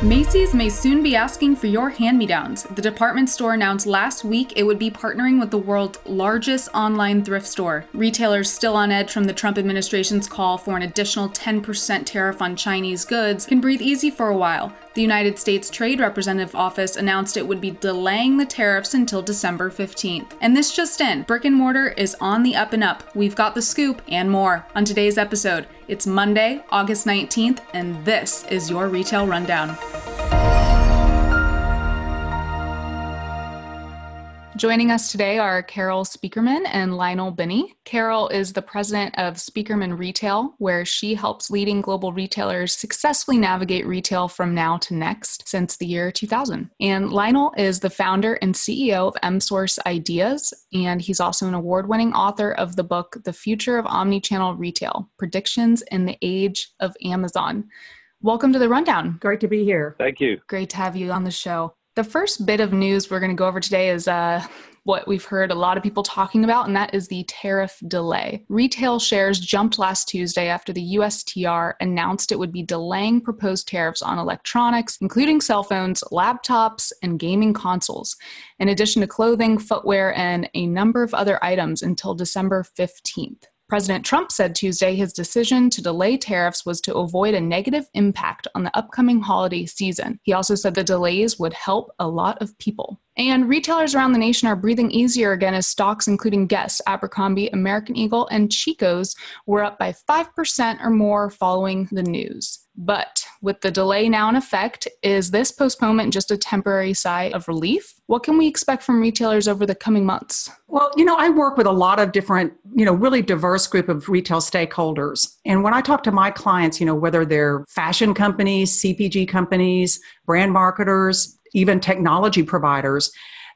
Macy's may soon be asking for your hand me downs. The department store announced last week it would be partnering with the world's largest online thrift store. Retailers still on edge from the Trump administration's call for an additional 10% tariff on Chinese goods can breathe easy for a while. The United States Trade Representative Office announced it would be delaying the tariffs until December 15th. And this just in brick and mortar is on the up and up. We've got the scoop and more on today's episode. It's Monday, August 19th, and this is your Retail Rundown. Joining us today are Carol Spieckerman and Lionel Binney. Carol is the president of Spieckerman Retail, where she helps leading global retailers successfully navigate retail from now to next since the year 2000. And Lionel is the founder and CEO of MSource Ideas, and he's also an award winning author of the book, The Future of Omnichannel Retail Predictions in the Age of Amazon. Welcome to the Rundown. Great to be here. Thank you. Great to have you on the show. The first bit of news we're going to go over today is uh, what we've heard a lot of people talking about, and that is the tariff delay. Retail shares jumped last Tuesday after the USTR announced it would be delaying proposed tariffs on electronics, including cell phones, laptops, and gaming consoles, in addition to clothing, footwear, and a number of other items until December 15th. President Trump said Tuesday his decision to delay tariffs was to avoid a negative impact on the upcoming holiday season. He also said the delays would help a lot of people. And retailers around the nation are breathing easier again as stocks, including Guess, Abercrombie, American Eagle, and Chico's, were up by 5% or more following the news. But with the delay now in effect, is this postponement just a temporary sigh of relief? What can we expect from retailers over the coming months? Well, you know, I work with a lot of different, you know, really diverse group of retail stakeholders. And when I talk to my clients, you know, whether they're fashion companies, CPG companies, brand marketers, even technology providers,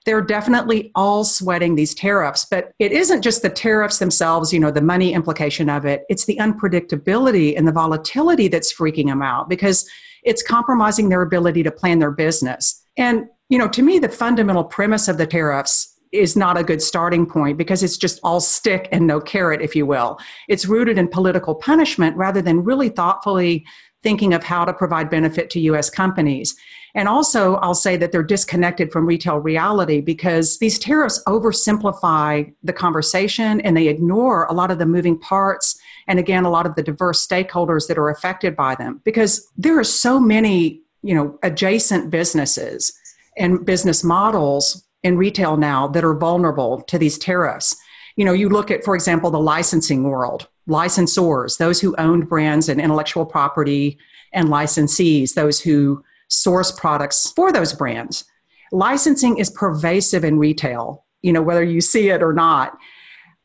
they're definitely all sweating these tariffs. But it isn't just the tariffs themselves, you know, the money implication of it. It's the unpredictability and the volatility that's freaking them out because it's compromising their ability to plan their business. And, you know, to me, the fundamental premise of the tariffs is not a good starting point because it's just all stick and no carrot, if you will. It's rooted in political punishment rather than really thoughtfully thinking of how to provide benefit to US companies. And also, I'll say that they're disconnected from retail reality because these tariffs oversimplify the conversation and they ignore a lot of the moving parts and again a lot of the diverse stakeholders that are affected by them because there are so many, you know, adjacent businesses and business models in retail now that are vulnerable to these tariffs. You know, you look at for example the licensing world, licensors, those who owned brands and intellectual property and licensees, those who source products for those brands. Licensing is pervasive in retail, you know, whether you see it or not.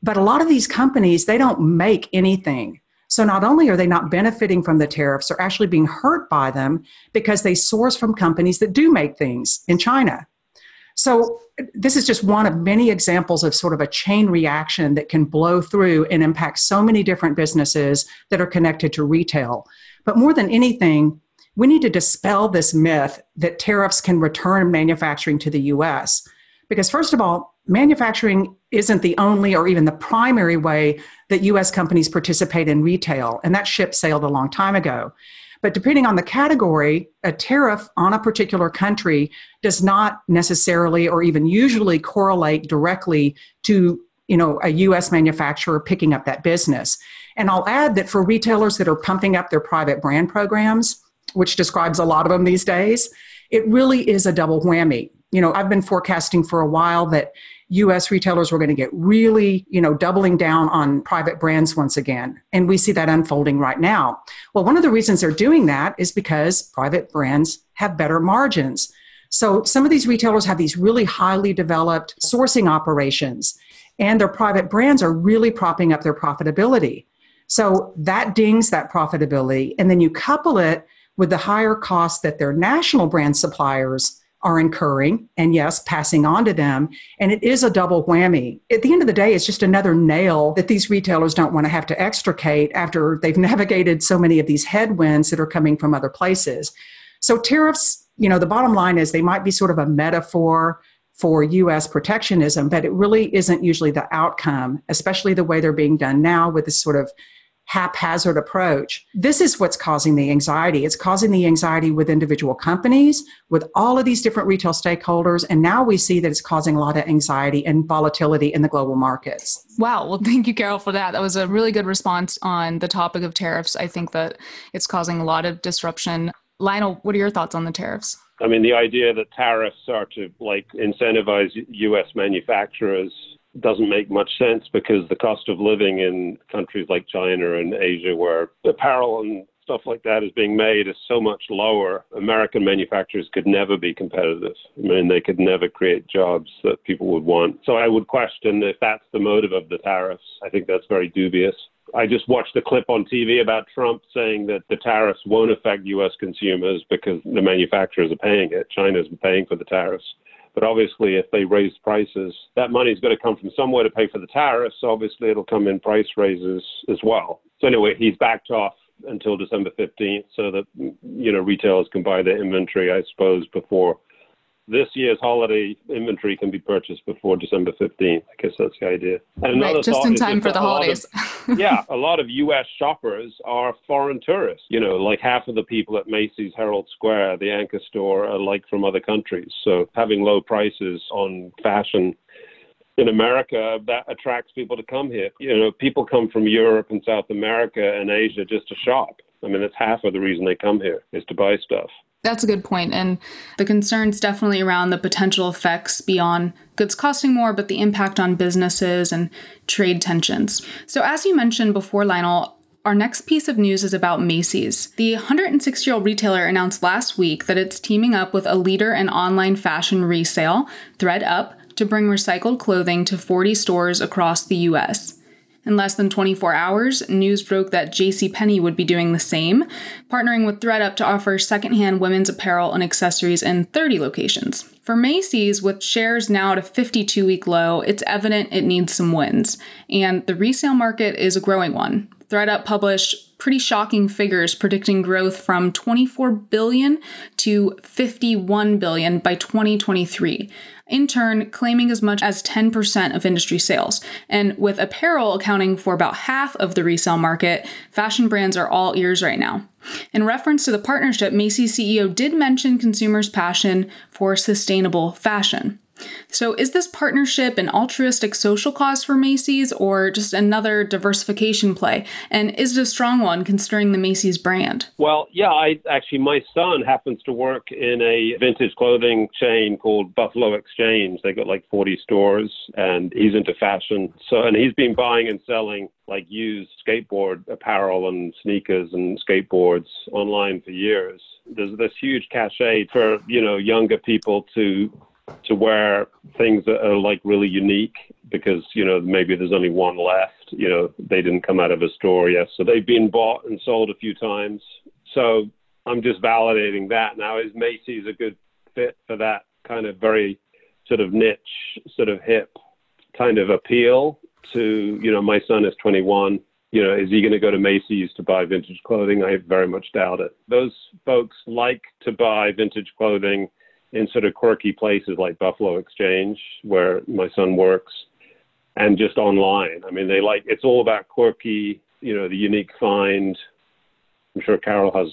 But a lot of these companies, they don't make anything. So not only are they not benefiting from the tariffs, they're actually being hurt by them because they source from companies that do make things in China. So this is just one of many examples of sort of a chain reaction that can blow through and impact so many different businesses that are connected to retail. But more than anything, we need to dispel this myth that tariffs can return manufacturing to the US. Because, first of all, manufacturing isn't the only or even the primary way that US companies participate in retail, and that ship sailed a long time ago. But depending on the category, a tariff on a particular country does not necessarily or even usually correlate directly to you know a US manufacturer picking up that business. And I'll add that for retailers that are pumping up their private brand programs, which describes a lot of them these days, it really is a double whammy. You know, I've been forecasting for a while that US retailers were going to get really, you know, doubling down on private brands once again. And we see that unfolding right now. Well, one of the reasons they're doing that is because private brands have better margins. So some of these retailers have these really highly developed sourcing operations, and their private brands are really propping up their profitability. So that dings that profitability. And then you couple it with the higher costs that their national brand suppliers are incurring and yes passing on to them. And it is a double whammy. At the end of the day it's just another nail that these retailers don't want to have to extricate after they've navigated so many of these headwinds that are coming from other places. So tariffs you know the bottom line is they might be sort of a metaphor for US protectionism but it really isn't usually the outcome especially the way they're being done now with this sort of haphazard approach. This is what's causing the anxiety. It's causing the anxiety with individual companies, with all of these different retail stakeholders. And now we see that it's causing a lot of anxiety and volatility in the global markets. Wow. Well, thank you, Carol, for that. That was a really good response on the topic of tariffs. I think that it's causing a lot of disruption. Lionel, what are your thoughts on the tariffs? I mean, the idea that tariffs are to like incentivize U.S. manufacturers doesn't make much sense because the cost of living in countries like China and Asia, where apparel and stuff like that is being made, is so much lower. American manufacturers could never be competitive. I mean, they could never create jobs that people would want. So I would question if that's the motive of the tariffs. I think that's very dubious. I just watched a clip on TV about Trump saying that the tariffs won't affect U.S. consumers because the manufacturers are paying it. China's paying for the tariffs. But obviously, if they raise prices, that money's going to come from somewhere to pay for the tariffs. So Obviously, it'll come in price raises as well. So anyway, he's backed off until December 15th so that you know retailers can buy their inventory, I suppose, before this year's holiday inventory can be purchased before December 15th. I guess that's the idea. And right, just in time for the holidays. Of, yeah, a lot of U.S. shoppers are foreign tourists. You know, like half of the people at Macy's Herald Square, the anchor store, are like from other countries. So having low prices on fashion in America, that attracts people to come here. You know, people come from Europe and South America and Asia just to shop. I mean, that's half of the reason they come here is to buy stuff. That's a good point. And the concerns definitely around the potential effects beyond goods costing more, but the impact on businesses and trade tensions. So, as you mentioned before, Lionel, our next piece of news is about Macy's. The 106 year old retailer announced last week that it's teaming up with a leader in online fashion resale, thredUP, to bring recycled clothing to 40 stores across the US. In less than 24 hours, news broke that JCPenney would be doing the same, partnering with thredUP to offer secondhand women's apparel and accessories in 30 locations. For Macy's, with shares now at a 52 week low, it's evident it needs some wins, and the resale market is a growing one. thredUP published pretty shocking figures predicting growth from 24 billion to 51 billion by 2023 in turn claiming as much as 10% of industry sales. And with apparel accounting for about half of the resale market, fashion brands are all ears right now. In reference to the partnership, Macy's CEO did mention consumers' passion for sustainable fashion. So, is this partnership an altruistic social cause for Macy's or just another diversification play? And is it a strong one considering the Macy's brand? Well, yeah, I actually, my son happens to work in a vintage clothing chain called Buffalo Exchange. They got like 40 stores and he's into fashion. So, and he's been buying and selling like used skateboard apparel and sneakers and skateboards online for years. There's this huge cachet for, you know, younger people to to wear things that are like really unique because you know maybe there's only one left you know they didn't come out of a store yet. So they've been bought and sold a few times. So i'm just validating that. Now is macy's a good fit for that kind of very sort of niche sort of hip kind of appeal to you know my son is 21 you know is he going to go to macy's to buy vintage clothing? I very much doubt it. Those folks like to buy vintage clothing in sort of quirky places like Buffalo Exchange, where my son works, and just online. I mean, they like it's all about quirky, you know, the unique find. I'm sure Carol has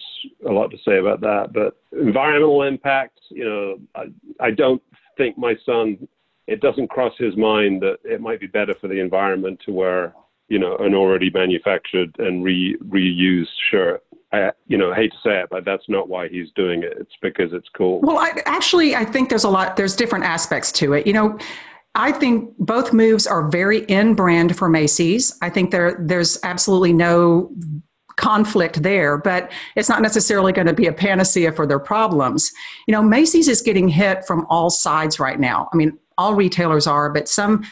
a lot to say about that. But environmental impact, you know, I, I don't think my son, it doesn't cross his mind that it might be better for the environment to wear, you know, an already manufactured and re, reused shirt I, you know, I hate to say it, but that's not why he's doing it. It's because it's cool. Well, I, actually, I think there's a lot. There's different aspects to it. You know, I think both moves are very in brand for Macy's. I think there there's absolutely no conflict there, but it's not necessarily going to be a panacea for their problems. You know, Macy's is getting hit from all sides right now. I mean, all retailers are, but some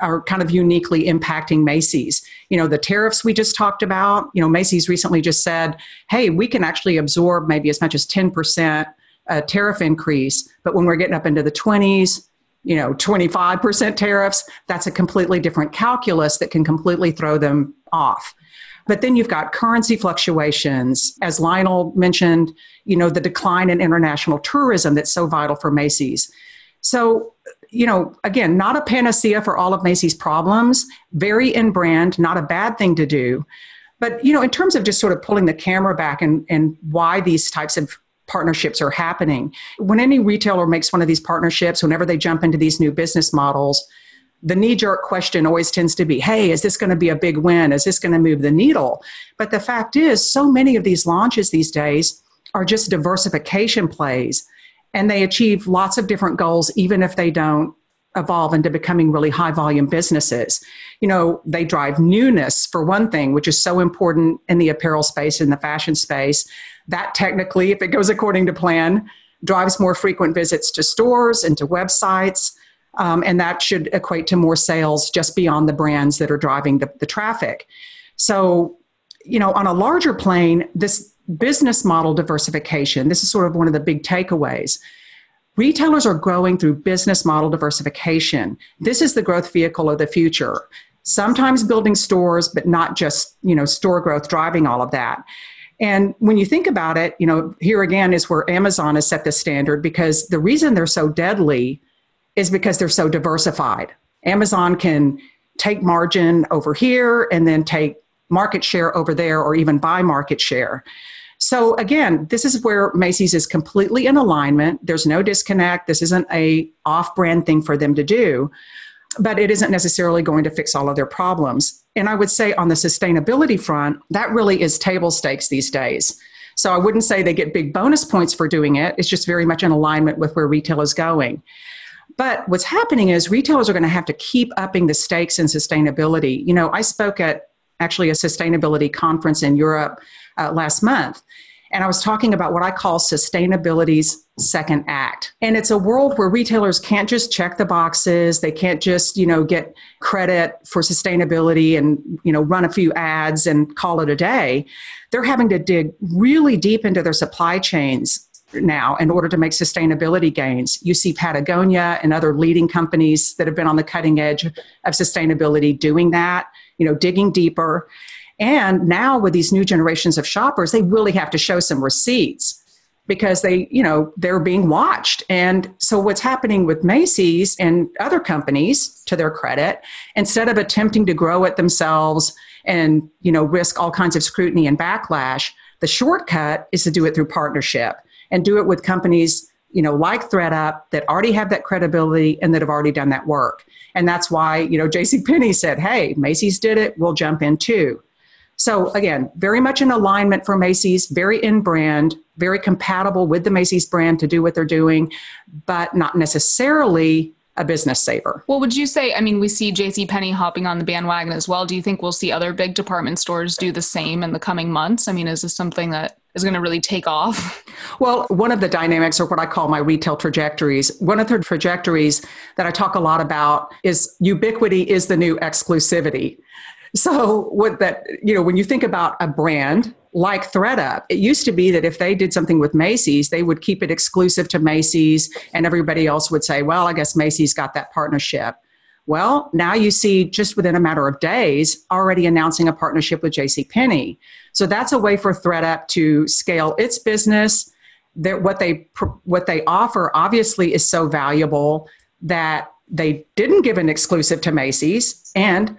are kind of uniquely impacting Macy's. You know, the tariffs we just talked about, you know, Macy's recently just said, hey, we can actually absorb maybe as much as 10% uh, tariff increase, but when we're getting up into the 20s, you know, 25% tariffs, that's a completely different calculus that can completely throw them off. But then you've got currency fluctuations. As Lionel mentioned, you know, the decline in international tourism that's so vital for Macy's. So you know, again, not a panacea for all of Macy's problems, very in brand, not a bad thing to do. But you know, in terms of just sort of pulling the camera back and, and why these types of partnerships are happening, when any retailer makes one of these partnerships, whenever they jump into these new business models, the knee jerk question always tends to be, hey, is this going to be a big win? Is this going to move the needle? But the fact is, so many of these launches these days are just diversification plays, and they achieve lots of different goals, even if they don't evolve into becoming really high volume businesses. You know, they drive newness for one thing, which is so important in the apparel space, in the fashion space. That technically, if it goes according to plan, drives more frequent visits to stores and to websites. Um, and that should equate to more sales just beyond the brands that are driving the, the traffic. So, you know, on a larger plane, this business model diversification, this is sort of one of the big takeaways Retailers are growing through business model diversification. This is the growth vehicle of the future. Sometimes building stores, but not just, you know, store growth driving all of that. And when you think about it, you know, here again is where Amazon has set the standard because the reason they're so deadly is because they're so diversified. Amazon can take margin over here and then take market share over there or even buy market share. So again, this is where Macy's is completely in alignment. There's no disconnect. This isn't a off-brand thing for them to do, but it isn't necessarily going to fix all of their problems. And I would say on the sustainability front, that really is table stakes these days. So I wouldn't say they get big bonus points for doing it. It's just very much in alignment with where retail is going. But what's happening is retailers are going to have to keep upping the stakes in sustainability. You know, I spoke at actually a sustainability conference in Europe uh, last month. And I was talking about what I call sustainability's second act. And it's a world where retailers can't just check the boxes. They can't just, you know, get credit for sustainability and, you know, run a few ads and call it a day. They're having to dig really deep into their supply chains now in order to make sustainability gains. You see Patagonia and other leading companies that have been on the cutting edge of sustainability doing that, you know, digging deeper. And now with these new generations of shoppers, they really have to show some receipts because they, you know, they're being watched. And so what's happening with Macy's and other companies, to their credit, instead of attempting to grow it themselves and, you know, risk all kinds of scrutiny and backlash, the shortcut is to do it through partnership and do it with companies you know like thredup that already have that credibility and that have already done that work and that's why you know jc penney said hey macy's did it we'll jump in too so again, very much in alignment for Macy's, very in brand, very compatible with the Macy's brand to do what they're doing, but not necessarily a business saver. Well, would you say, I mean, we see J.C. Penney hopping on the bandwagon as well. Do you think we'll see other big department stores do the same in the coming months? I mean, is this something that is going to really take off? Well, one of the dynamics, or what I call my retail trajectories, one of the trajectories that I talk a lot about is ubiquity is the new exclusivity. So what that, you know, when you think about a brand like ThredUp, it used to be that if they did something with Macy's, they would keep it exclusive to Macy's and everybody else would say, well, I guess Macy's got that partnership. Well, now you see just within a matter of days already announcing a partnership with JCPenney. So that's a way for ThredUp to scale its business. That what they what they offer obviously is so valuable that they didn't give an exclusive to Macy's and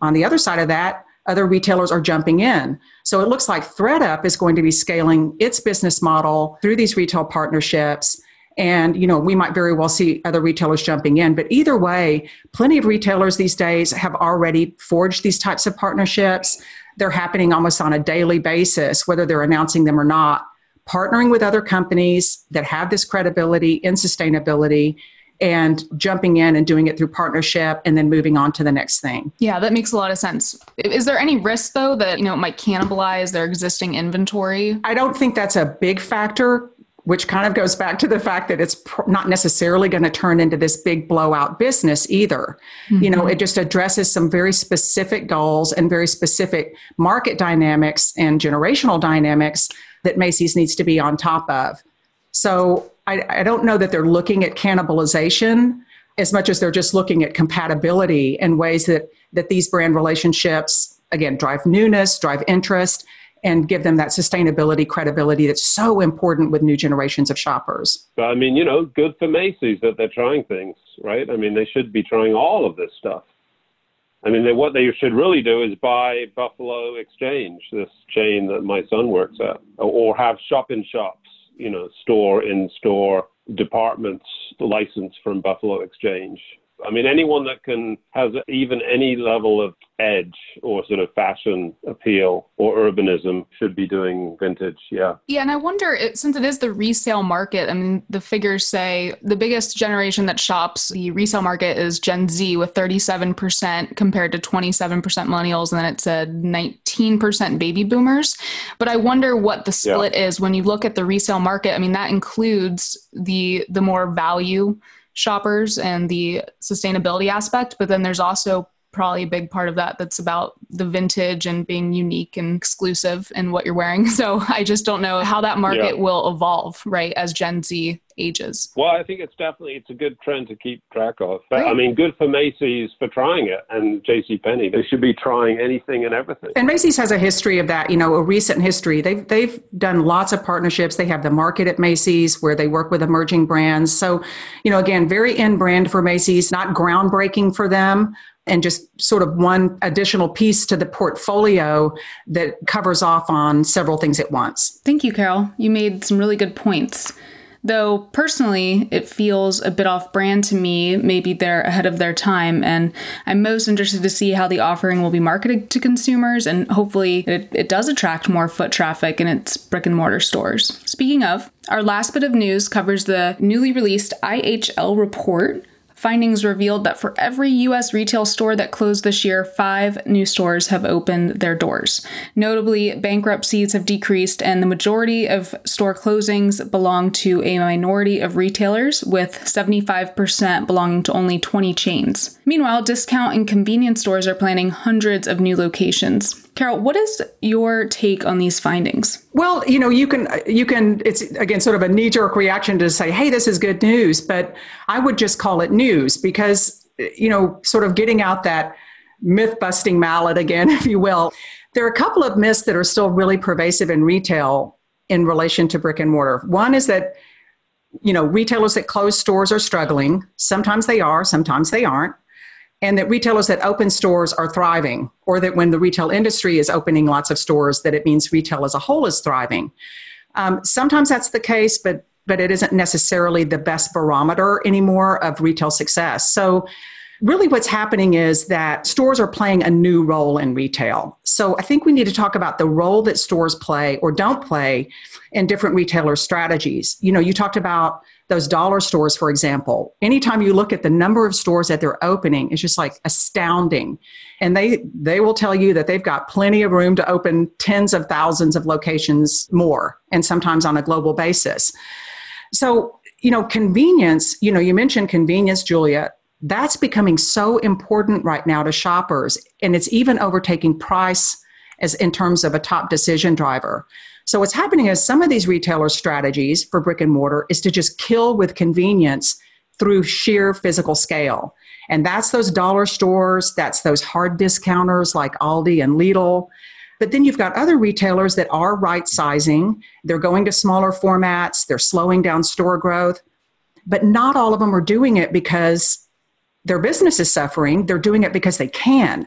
on the other side of that, other retailers are jumping in. So it looks like ThredUp is going to be scaling its business model through these retail partnerships. And you know, we might very well see other retailers jumping in. But either way, plenty of retailers these days have already forged these types of partnerships. They're happening almost on a daily basis, whether they're announcing them or not. Partnering with other companies that have this credibility in sustainability and jumping in and doing it through partnership and then moving on to the next thing. Yeah, that makes a lot of sense. Is there any risk though that, you know, it might cannibalize their existing inventory? I don't think that's a big factor which kind of goes back to the fact that it's pr- not necessarily going to turn into this big blowout business either. Mm-hmm. You know, mm-hmm. it just addresses some very specific goals and very specific market dynamics and generational dynamics that Macy's needs to be on top of. So I, I don't know that they're looking at cannibalization as much as they're just looking at compatibility and ways that that these brand relationships again drive newness, drive interest, and give them that sustainability credibility that's so important with new generations of shoppers. I mean, you know, good for Macy's that they're trying things, right? I mean, they should be trying all of this stuff. I mean, what they should really do is buy Buffalo Exchange, this chain that my son works at, or have shop in shops, you know, store in store departments licensed from Buffalo Exchange. I mean, anyone that can has even any level of edge or sort of fashion appeal or urbanism should be doing vintage. Yeah. Yeah, and I wonder since it is the resale market. I mean, the figures say the biggest generation that shops the resale market is Gen Z with 37% compared to 27% millennials, and then it's a 19% baby boomers. But I wonder what the split yeah. is when you look at the resale market. I mean, that includes the the more value shoppers and the sustainability aspect, but then there's also probably a big part of that that's about the vintage and being unique and exclusive in what you're wearing. So I just don't know how that market yeah. will evolve, right, as Gen Z ages. Well, I think it's definitely it's a good trend to keep track of. But, I mean, good for Macy's for trying it, and J.C. Penney. They should be trying anything and everything. And Macy's has a history of that. You know, a recent history. They've they've done lots of partnerships. They have the market at Macy's where they work with emerging brands. So, you know, again, very in brand for Macy's, not groundbreaking for them, and just sort of one additional piece to the portfolio that covers off on several things at once. Thank you, Carol. You made some really good points. Though personally, it feels a bit off brand to me. Maybe they're ahead of their time, and I'm most interested to see how the offering will be marketed to consumers, and hopefully, it, it does attract more foot traffic in its brick and mortar stores. Speaking of, our last bit of news covers the newly released IHL report Findings revealed that for every US retail store that closed this year, five new stores have opened their doors. Notably, bankruptcies have decreased, and the majority of store closings belong to a minority of retailers, with 75% belonging to only 20 chains. Meanwhile, discount and convenience stores are planning hundreds of new locations. Carol, what is your take on these findings? Well, you know, you can you can it's again sort of a knee jerk reaction to say, "Hey, this is good news," but I would just call it news because you know, sort of getting out that myth busting mallet again, if you will. There are a couple of myths that are still really pervasive in retail in relation to brick and mortar. One is that you know, retailers that close stores are struggling. Sometimes they are, sometimes they aren't and that retailers that open stores are thriving, or that when the retail industry is opening lots of stores, that it means retail as a whole is thriving. Um, sometimes that's the case, but but it isn't necessarily the best barometer anymore of retail success. So really what's happening is that stores are playing a new role in retail. So I think we need to talk about the role that stores play or don't play in different retailer strategies. You know, you talked about those dollar stores, for example, anytime you look at the number of stores that they're opening, it's just like astounding. And they they will tell you that they've got plenty of room to open tens of thousands of locations more, and sometimes on a global basis. So, you know, convenience, you know, you mentioned convenience, Julia. That's becoming so important right now to shoppers, and it's even overtaking price as in terms of a top decision driver. So what's happening is some of these retailer strategies for brick and mortar is to just kill with convenience through sheer physical scale. And that's those dollar stores, that's those hard discounters like Aldi and Lidl. But then you've got other retailers that are right sizing. They're going to smaller formats, they're slowing down store growth. But not all of them are doing it because their business is suffering. They're doing it because they can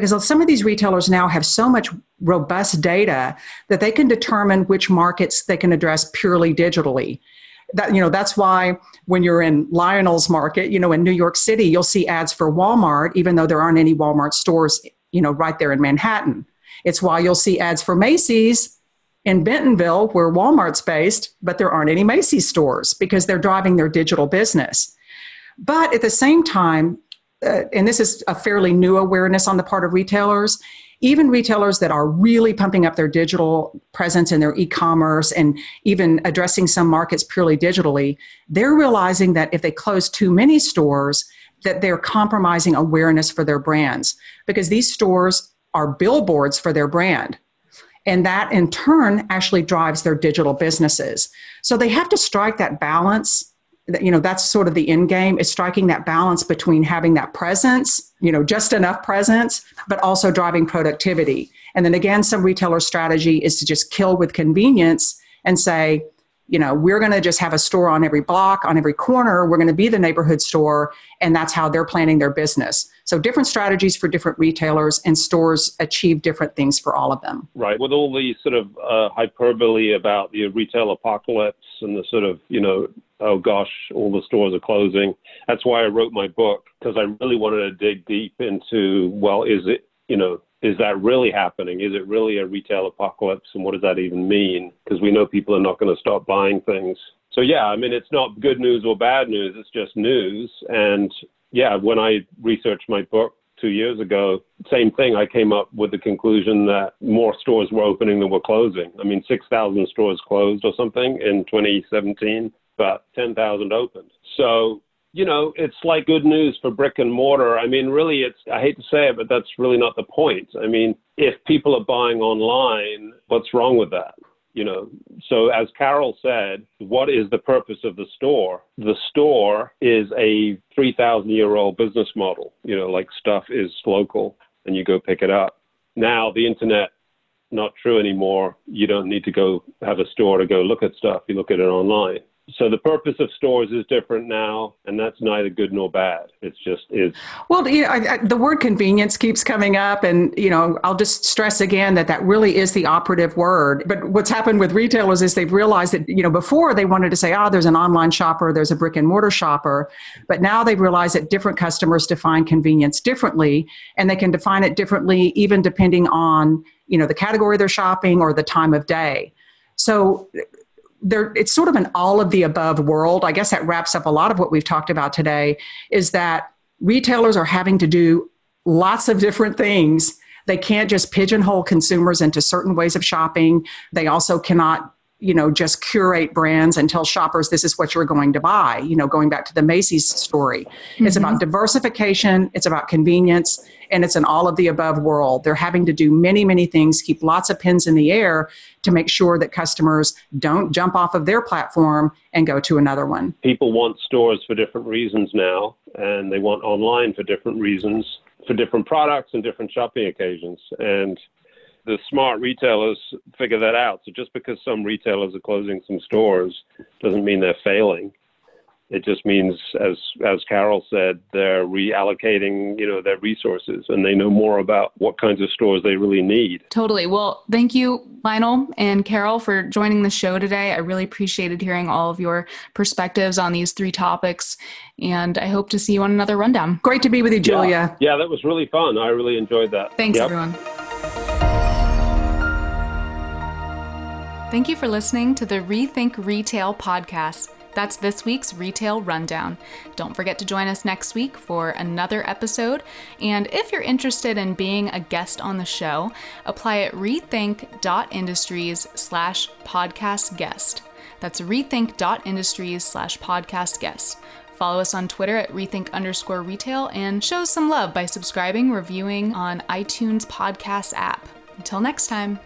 because some of these retailers now have so much robust data that they can determine which markets they can address purely digitally. That you know that's why when you're in Lionel's market you know in New York City you'll see ads for Walmart even though there aren't any Walmart stores you know right there in Manhattan. It's why you'll see ads for Macy's in Bentonville where Walmart's based but there aren't any Macy's stores because they're driving their digital business. But at the same time uh, and this is a fairly new awareness on the part of retailers, even retailers that are really pumping up their digital presence and their e-commerce and even addressing some markets purely digitally, they're realizing that if they close too many stores, that they're compromising awareness for their brands because these stores are billboards for their brand. And that in turn actually drives their digital businesses. So they have to strike that balance you know that's sort of the end game is striking that balance between having that presence you know just enough presence but also driving productivity and then again some retailer strategy is to just kill with convenience and say you know, we're going to just have a store on every block, on every corner. We're going to be the neighborhood store. And that's how they're planning their business. So, different strategies for different retailers, and stores achieve different things for all of them. Right. With all the sort of uh, hyperbole about the retail apocalypse and the sort of, you know, oh gosh, all the stores are closing. That's why I wrote my book, because I really wanted to dig deep into, well, is it, you know, is that really happening? Is it really a retail apocalypse? And what does that even mean? Because we know people are not going to stop buying things. So, yeah, I mean, it's not good news or bad news, it's just news. And yeah, when I researched my book two years ago, same thing. I came up with the conclusion that more stores were opening than were closing. I mean, 6,000 stores closed or something in 2017, but 10,000 opened. So you know, it's like good news for brick and mortar. I mean, really, it's, I hate to say it, but that's really not the point. I mean, if people are buying online, what's wrong with that? You know, so as Carol said, what is the purpose of the store? The store is a 3,000 year old business model. You know, like stuff is local and you go pick it up. Now, the internet, not true anymore. You don't need to go have a store to go look at stuff. You look at it online so the purpose of stores is different now, and that's neither good nor bad. It's just is. Well, you know, I, I, the word convenience keeps coming up, and you know, I'll just stress again that that really is the operative word. But what's happened with retailers is they've realized that you know before they wanted to say, oh, there's an online shopper, there's a brick and mortar shopper, but now they've realized that different customers define convenience differently, and they can define it differently even depending on you know the category they're shopping or the time of day. So there it's sort of an all of the above world. I guess that wraps up a lot of what we've talked about today is that retailers are having to do lots of different things. They can't just pigeonhole consumers into certain ways of shopping. They also cannot you know just curate brands and tell shoppers this is what you're going to buy you know going back to the macy's story. Mm-hmm. it's about diversification it's about convenience and it's an all of the above world. They're having to do many many things keep lots of pins in the air to make sure that customers don't jump off of their platform and go to another one. People want stores for different reasons now and they want online for different reasons for different products and different shopping occasions. And the smart retailers figure that out. So just because some retailers are closing some stores doesn't mean they're failing. It just means, as as Carol said, they're reallocating, you know, their resources, and they know more about what kinds of stores they really need. Totally. Well, thank you, Lionel and Carol, for joining the show today. I really appreciated hearing all of your perspectives on these three topics, and I hope to see you on another rundown. Great to be with you, Julia. Yeah, yeah that was really fun. I really enjoyed that. Thanks, yep. everyone. Thank you for listening to the Rethink Retail podcast. That's this week's Retail Rundown. Don't forget to join us next week for another episode. And if you're interested in being a guest on the show, apply at rethink.industries slash podcast guest. That's rethink.industries slash podcast guest. Follow us on Twitter at rethink underscore retail and show some love by subscribing, reviewing on iTunes podcast app. Until next time.